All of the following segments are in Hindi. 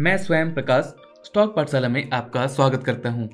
मैं स्वयं प्रकाश, स्टॉक पाठशाला में आपका स्वागत करता हूँ।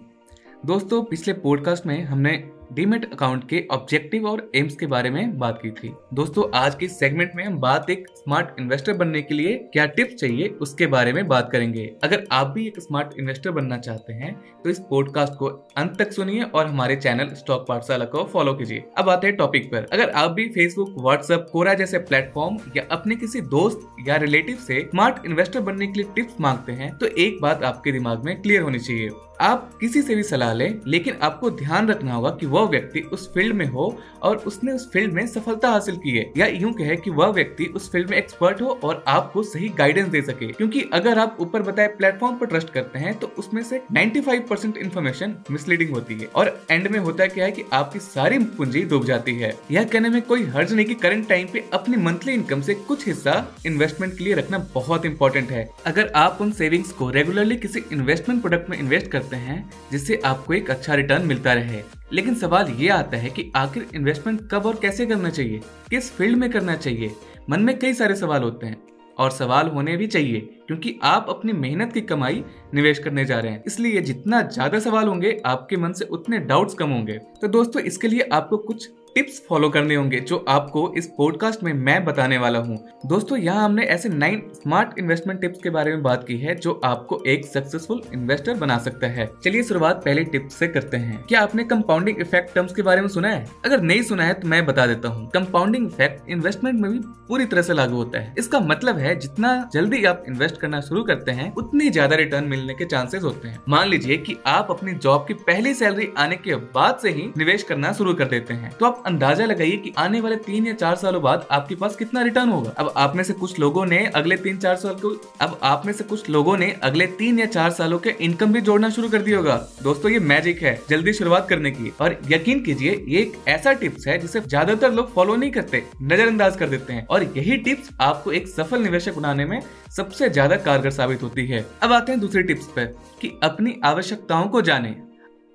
दोस्तों, पिछले पॉडकास्ट में हमने डीमेट अकाउंट के ऑब्जेक्टिव और एम्स के बारे में बात की थी। दोस्तों, आज के सेगमेंट में हम बात एक स्मार्ट इन्वेस्टर बनने के लिए क्या टिप्स चाहिए उसके बारे में बात करेंगे। अगर आप भी एक स्मार्ट इन्वेस्टर बनना चाहते हैं तो इस पॉडकास्ट को अंत तक सुनिए और हमारे चैनल स्टॉक पाठशाला को फॉलो कीजिए। अब आते हैं टॉपिक पर। अगर आप भी फेसबुक, व्हाट्सएप, कोरा जैसे प्लेटफॉर्म या अपने किसी दोस्त या रिलेटिव से स्मार्ट इन्वेस्टर बनने के लिए टिप्स मांगते हैं तो एक बात आपके दिमाग में क्लियर होनी चाहिए। आप किसी से भी सलाह लें, लेकिन आपको ध्यान रखना होगा कि वह व्यक्ति उस फ़ील्ड में हो और उसने उस फ़ील्ड में सफलता हासिल की है। या यूँ कहे कि वह व्यक्ति उस फ़ील्ड में एक्सपर्ट हो और आपको सही गाइडेंस दे सके। क्योंकि अगर आप ऊपर बताए प्लेटफॉर्म पर ट्रस्ट करते हैं तो उसमें से 95 परसेंट इन्फॉर्मेशन मिसलीडिंग होती है। और एंड में होता क्या है कि आपकी सारी पूंजी डूब जाती है। यह कहने में कोई हर्ज नहीं कि करंट टाइम पे अपनी मंथली इनकम से कुछ हिस्सा इन्वेस्टमेंट के लिए रखना बहुत इंपॉर्टेंट है। अगर आप उन सेविंग्स को रेगुलरली किसी इन्वेस्टमेंट प्रोडक्ट में इन्वेस्ट करते हैं, जिससे आपको एक अच्छा रिटर्न मिलता रहे। लेकिन सवाल ये आता है कि आखिर इन्वेस्टमेंट कब और कैसे करना चाहिए? किस फ़ील्ड में करना चाहिए? मन में कई सारे सवाल होते हैं। और सवाल होने भी चाहिए, क्योंकि आप अपनी मेहनत की कमाई निवेश करने जा रहे हैं। इसलिए जितना ज़्यादा सवाल होंगे, आपके मन से उतने डाउट्स कम होंगे। तो दोस्तों, इसके लिए आपको कुछ टिप्स फॉलो करने होंगे जो आपको इस पॉडकास्ट में मैं बताने वाला हूँ। दोस्तों, यहाँ हमने ऐसे नाइन स्मार्ट इन्वेस्टमेंट टिप्स के बारे में बात की है जो आपको एक सक्सेसफुल इन्वेस्टर बना सकता है। चलिए शुरुआत पहले टिप्स से करते हैं। क्या आपने कंपाउंडिंग इफ़ेक्ट टर्म्स के बारे में सुना है? अगर नहीं सुना है तो मैं बता देता हूँ। कंपाउंडिंग इफ़ेक्ट इन्वेस्टमेंट में भी पूरी तरह से लागू होता है। इसका मतलब है, जितना जल्दी आप इन्वेस्ट करना शुरू करते हैं, उतनी ज़्यादा रिटर्न मिलने के चांसेस होते हैं। मान लीजिए की आप अपनी जॉब की पहली सैलरी आने के बाद से ही निवेश करना शुरू कर देते हैं तो आप अंदाज़ा लगाइए कि आने वाले तीन या चार सालों बाद आपके पास कितना रिटर्न होगा। अब आप में से कुछ लोगों ने अगले तीन चार साल को अब आप में से कुछ लोगों ने अगले तीन या चार सालों के इनकम भी जोड़ना शुरू कर दिया होगा। दोस्तों, ये मैजिक है। जल्दी शुरुआत करने की। और यकीन कीजिए, ये एक ऐसा टिप्स है जिसे ज़्यादातर लोग फॉलो नहीं करते, नजरअंदाज कर देते हैं। और यही टिप्स आपको एक सफल निवेशक बनाने में सबसे ज़्यादा कारगर साबित होती है। अब आते हैं दूसरी टिप्स पर कि अपनी आवश्यकताओं को जाने।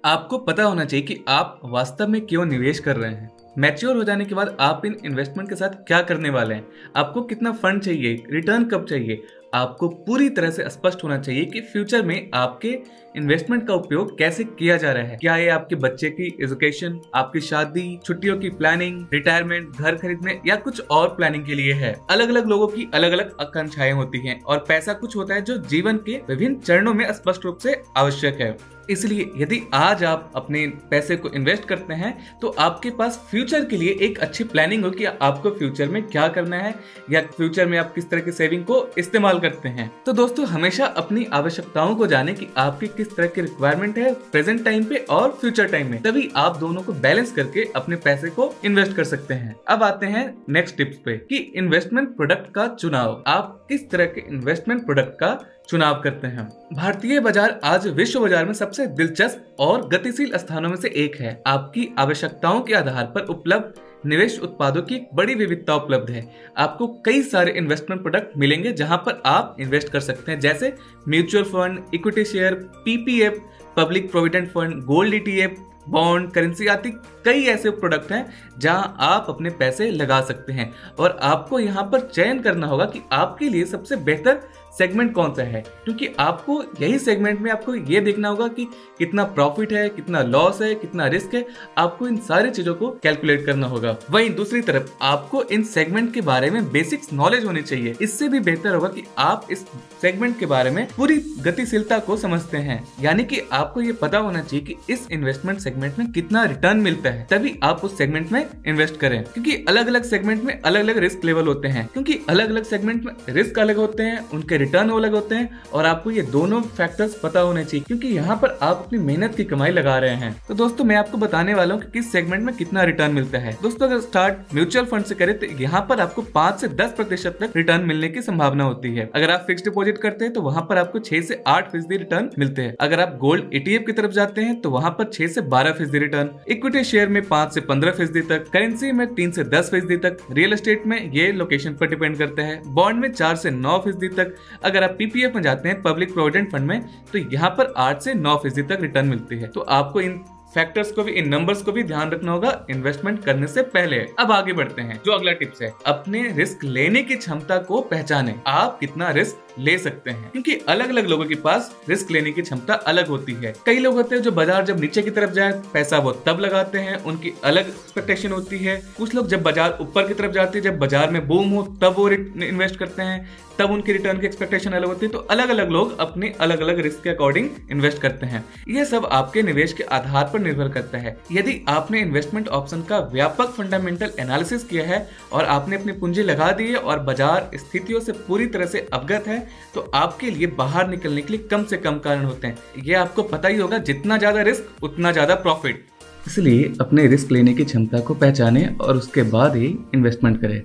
आपको पता होना चाहिए कि आप वास्तव में क्यों निवेश कर रहे हैं। मैच्योर हो जाने के बाद आप इन इन्वेस्टमेंट के साथ क्या करने वाले हैं? आपको कितना फंड चाहिए? रिटर्न कब चाहिए? आपको पूरी तरह से स्पष्ट होना चाहिए कि फ्यूचर में आपके इन्वेस्टमेंट का उपयोग कैसे किया जा रहा है। क्या ये आपके बच्चे की एजुकेशन आपकी शादी, छुट्टियों की प्लानिंग रिटायरमेंट घर खरीदने या कुछ और प्लानिंग के लिए है? अलग अलग लोगों की अलग अलग आकांक्षाएँ होती हैं और पैसा कुछ होता है जो जीवन के विभिन्न चरणों में स्पष्ट रूप से आवश्यक है। इसलिए यदि आज आप अपने पैसे को इन्वेस्ट करते हैं तो आपके पास फ्यूचर के लिए एक अच्छी प्लानिंग हो कि आपको फ्यूचर में क्या करना है, या फ्यूचर में आप किस तरह की सेविंग को इस्तेमाल करते हैं। तो दोस्तों, हमेशा अपनी आवश्यकताओं को जाने कि आपकी किस तरह की रिक्वायरमेंट है प्रेजेंट टाइम पे और फ्यूचर टाइम में। तभी आप दोनों को बैलेंस करके अपने पैसे को इन्वेस्ट कर सकते हैं। अब आते हैं नेक्स्ट टिप्स पे, कि इन्वेस्टमेंट प्रोडक्ट का चुनाव। आप किस तरह के इन्वेस्टमेंट प्रोडक्ट का चुनाव करते हैं भारतीय बाज़ार आज विश्व बाज़ार में सबसे दिलचस्प और गतिशील स्थानों में से एक है। आपकी आवश्यकताओं के आधार पर उपलब्ध निवेश उत्पादों की बड़ी विविधता उपलब्ध है। आपको कई सारे इन्वेस्टमेंट प्रोडक्ट मिलेंगे जहाँ पर आप इन्वेस्ट कर सकते हैं, जैसे mutual fund equity share PPF public provident fund gold ETF bond currency आदि कई ऐसे प्रोडक्ट हैं जहाँ आप अपने पैसे लगा सकते हैं। और आपको यहाँ पर चयन करना होगा कि आपके लिए सबसे बेहतर सेगमेंट कौन सा है? क्योंकि आपको यही सेगमेंट में आपको ये देखना होगा कि कितना प्रॉफिट है, कितना लॉस है, कितना रिस्क है, आपको इन सारी चीज़ों को कैलकुलेट करना होगा। वहीं दूसरी तरफ़, आपको इन सेगमेंट के बारे में बेसिक्स नॉलेज होनी चाहिए। इससे भी बेहतर होगा कि आप इस सेगमेंट के बारे में पूरी गतिशीलता को समझते हैं। यानी कि आपको ये पता होना चाहिए कि इस इन्वेस्टमेंट सेगमेंट में कितना रिटर्न मिलता है। तभी आप उस सेगमेंट में इन्वेस्ट करें। क्योंकि अलग अलग सेगमेंट में अलग अलग रिस्क लेवल होते हैं। क्योंकि अलग अलग सेगमेंट में रिस्क अलग होते हैं, उनके रिटर्न अलग होते हैं और आपको ये दोनों फैक्टर्स पता होने चाहिए, क्योंकि यहाँ पर आप अपनी मेहनत की कमाई लगा रहे हैं। तो दोस्तों, मैं आपको बताने वाला हूँ कि किस सेगमेंट में कितना रिटर्न मिलता है। दोस्तों, अगर स्टार्ट म्यूचुअल फंड से करें तो यहाँ पर आपको पाँच से दस प्रतिशत तक रिटर्न मिलने की संभावना होती है। अगर आप फिक्स डिपोजिट करते हैं तो वहाँ पर आपको छह से आठ फ़ीसदी रिटर्न मिलते हैं। अगर आप गोल्ड एटीएफ की तरफ़ जाते हैं तो वहाँ पर छह से बारह फ़ीसदी रिटर्न इक्विटी शेयर में पाँच से पंद्रह फ़ीसदी तक करेंसी में तीन से दस फ़ीसदी तक रियल एस्टेट में ये लोकेशन पर डिपेंड करता है। बॉन्ड में चार से नौ फ़ीसदी तक अगर आप पीपीएफ में जाते हैं पब्लिक प्रोविडेंट फंड में तो यहाँ पर आठ से नौ फ़ीसदी तक रिटर्न मिलती है। तो आपको इन फैक्टर्स को भी, इन नंबर्स को भी ध्यान रखना होगा इन्वेस्टमेंट करने से पहले। अब आगे बढ़ते हैं, जो अगला टिप्स है, अपने रिस्क लेने की क्षमता को पहचाने। आप कितना रिस्क ले सकते हैं। क्योंकि अलग अलग लोगों के पास रिस्क लेने की क्षमता अलग होती है। कई लोग होते हैं जो बाज़ार जब नीचे की तरफ़ जाए, पैसा वो तब लगाते हैं, उनकी अलग एक्सपेक्टेशन होती है। कुछ लोग जब बाज़ार ऊपर की तरफ़ जाते हैं, जब बाज़ार में बूम हो, तब वो इन्वेस्ट करते हैं, तब उनके रिटर्न की एक्सपेक्टेशन अलग होती है। तो अलग अलग लोग अपने अलग अलग रिस्क के अकॉर्डिंग इन्वेस्ट करते हैं। यह सब आपके निवेश के आधार पर निर्भर करता है। यदि आपने इन्वेस्टमेंट ऑप्शन का व्यापक फंडामेंटल एनालिसिस किया है और आपने अपनी पूंजी लगा दी है और बाज़ार स्थितियों से पूरी तरह से अवगत है तो आपके लिए बाहर निकलने के लिए कम से कम कारण होते हैं। ये आपको पता ही होगा, जितना ज़्यादा रिस्क उतना ज़्यादा प्रॉफिट इसलिए अपने रिस्क लेने की क्षमता को पहचाने और उसके बाद ही इन्वेस्टमेंट करें।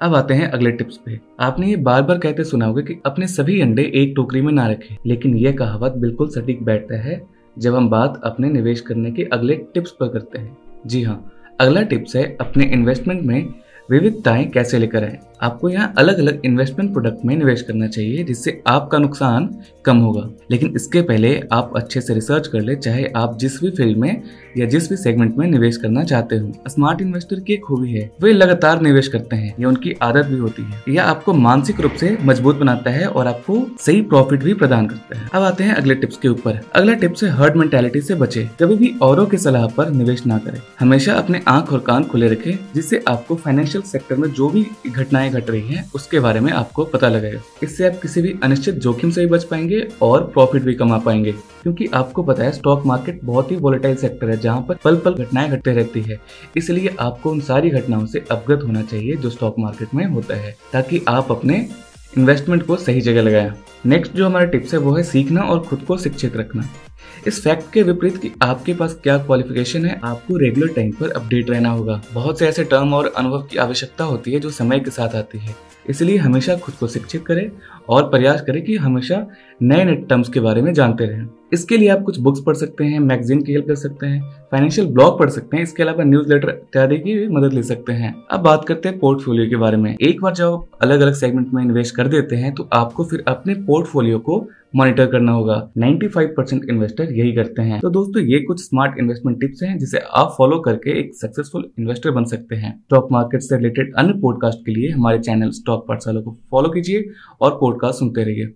अब आते हैं अगले टिप्स पे। आपने ये बार बार कहते सुना होगा कि अपने सभी अंडे एक टोकरी में ना रखें, लेकिन यह कहावत बिल्कुल सटीक बैठता है जब हम बात अपने निवेश करने के अगले टिप्स पर करते हैं। जी हाँ अगला टिप्स है अपने इन्वेस्टमेंट में विविधताएँ कैसे लेकर आए। आपको यहाँ अलग अलग इन्वेस्टमेंट प्रोडक्ट में निवेश करना चाहिए, जिससे आपका नुकसान कम होगा। लेकिन इसके पहले आप अच्छे से रिसर्च कर ले, चाहे आप जिस भी फ़ील्ड में या जिस भी सेगमेंट में निवेश करना चाहते हो। स्मार्ट इन्वेस्टर की एक खूबी है, वे लगातार निवेश करते हैं, ये उनकी आदत भी होती है। यह आपको मानसिक रूप से मज़बूत बनाता है और आपको सही प्रॉफिट भी प्रदान करता है। अब आते हैं अगले टिप्स के ऊपर। अगला टिप्स है हर्ड मेंटेलिटी से बचे। कभी भी औरों की सलाह पर निवेश ना करें। हमेशा अपने आँख और कान खुले रखें, जिससे आपको फाइनेंशियल सेक्टर में जो भी घटनाएँ घट रही हैं, उसके बारे में आपको पता लगेगा। इससे आप किसी भी अनिश्चित जोखिम से भी बच पाएँगे और प्रॉफिट भी कमा पाएँगे। क्योंकि आपको पता है स्टॉक मार्केट बहुत ही वोलेटाइल सेक्टर है, जहाँ पर पल पल घटनाएँ घटते रहती है। इसलिए आपको उन सारी घटनाओं से अवगत होना चाहिए जो स्टॉक मार्केट में होता है, ताकि आप अपने इन्वेस्टमेंट को सही जगह लगाया। नेक्स्ट जो हमारा टिप्स है वो है सीखना और खुद को शिक्षित रखना। इस फैक्ट के विपरीत कि आपके पास क्या क्वालिफिकेशन है, आपको रेगुलर टाइम पर अपडेट रहना होगा। बहुत से ऐसे टर्म और अनुभव की आवश्यकता होती है जो समय के साथ आती है। इसलिए हमेशा खुद को शिक्षित करें और प्रयास करें कि हमेशा नए नए टर्म्स के बारे में जानते रहें। इसके लिए आप कुछ बुक्स पढ़ सकते हैं मैगजीन की हेल्प कर सकते हैं फाइनेंशियल ब्लॉग पढ़ सकते हैं, इसके अलावा न्यूज़ लेटर इत्यादि की भी मदद ले सकते हैं। अब बात करते हैं पोर्टफोलियो के बारे में। एक बार जब अलग अलग सेगमेंट में इन्वेस्ट कर देते हैं तो आपको फिर अपने पोर्टफोलियो को मॉनिटर करना होगा। 95 परसेंट इन्वेस्टर यही करते हैं। तो दोस्तों, ये कुछ स्मार्ट इन्वेस्टमेंट टिप्स हैं, जिसे आप फॉलो करके एक सक्सेसफुल इन्वेस्टर बन सकते हैं। स्टॉक मार्केट से रिलेटेड अन्य पॉडकास्ट के लिए हमारे चैनल स्टॉक पाठशाला को फॉलो कीजिए और पॉडकास्ट सुनते रहिए।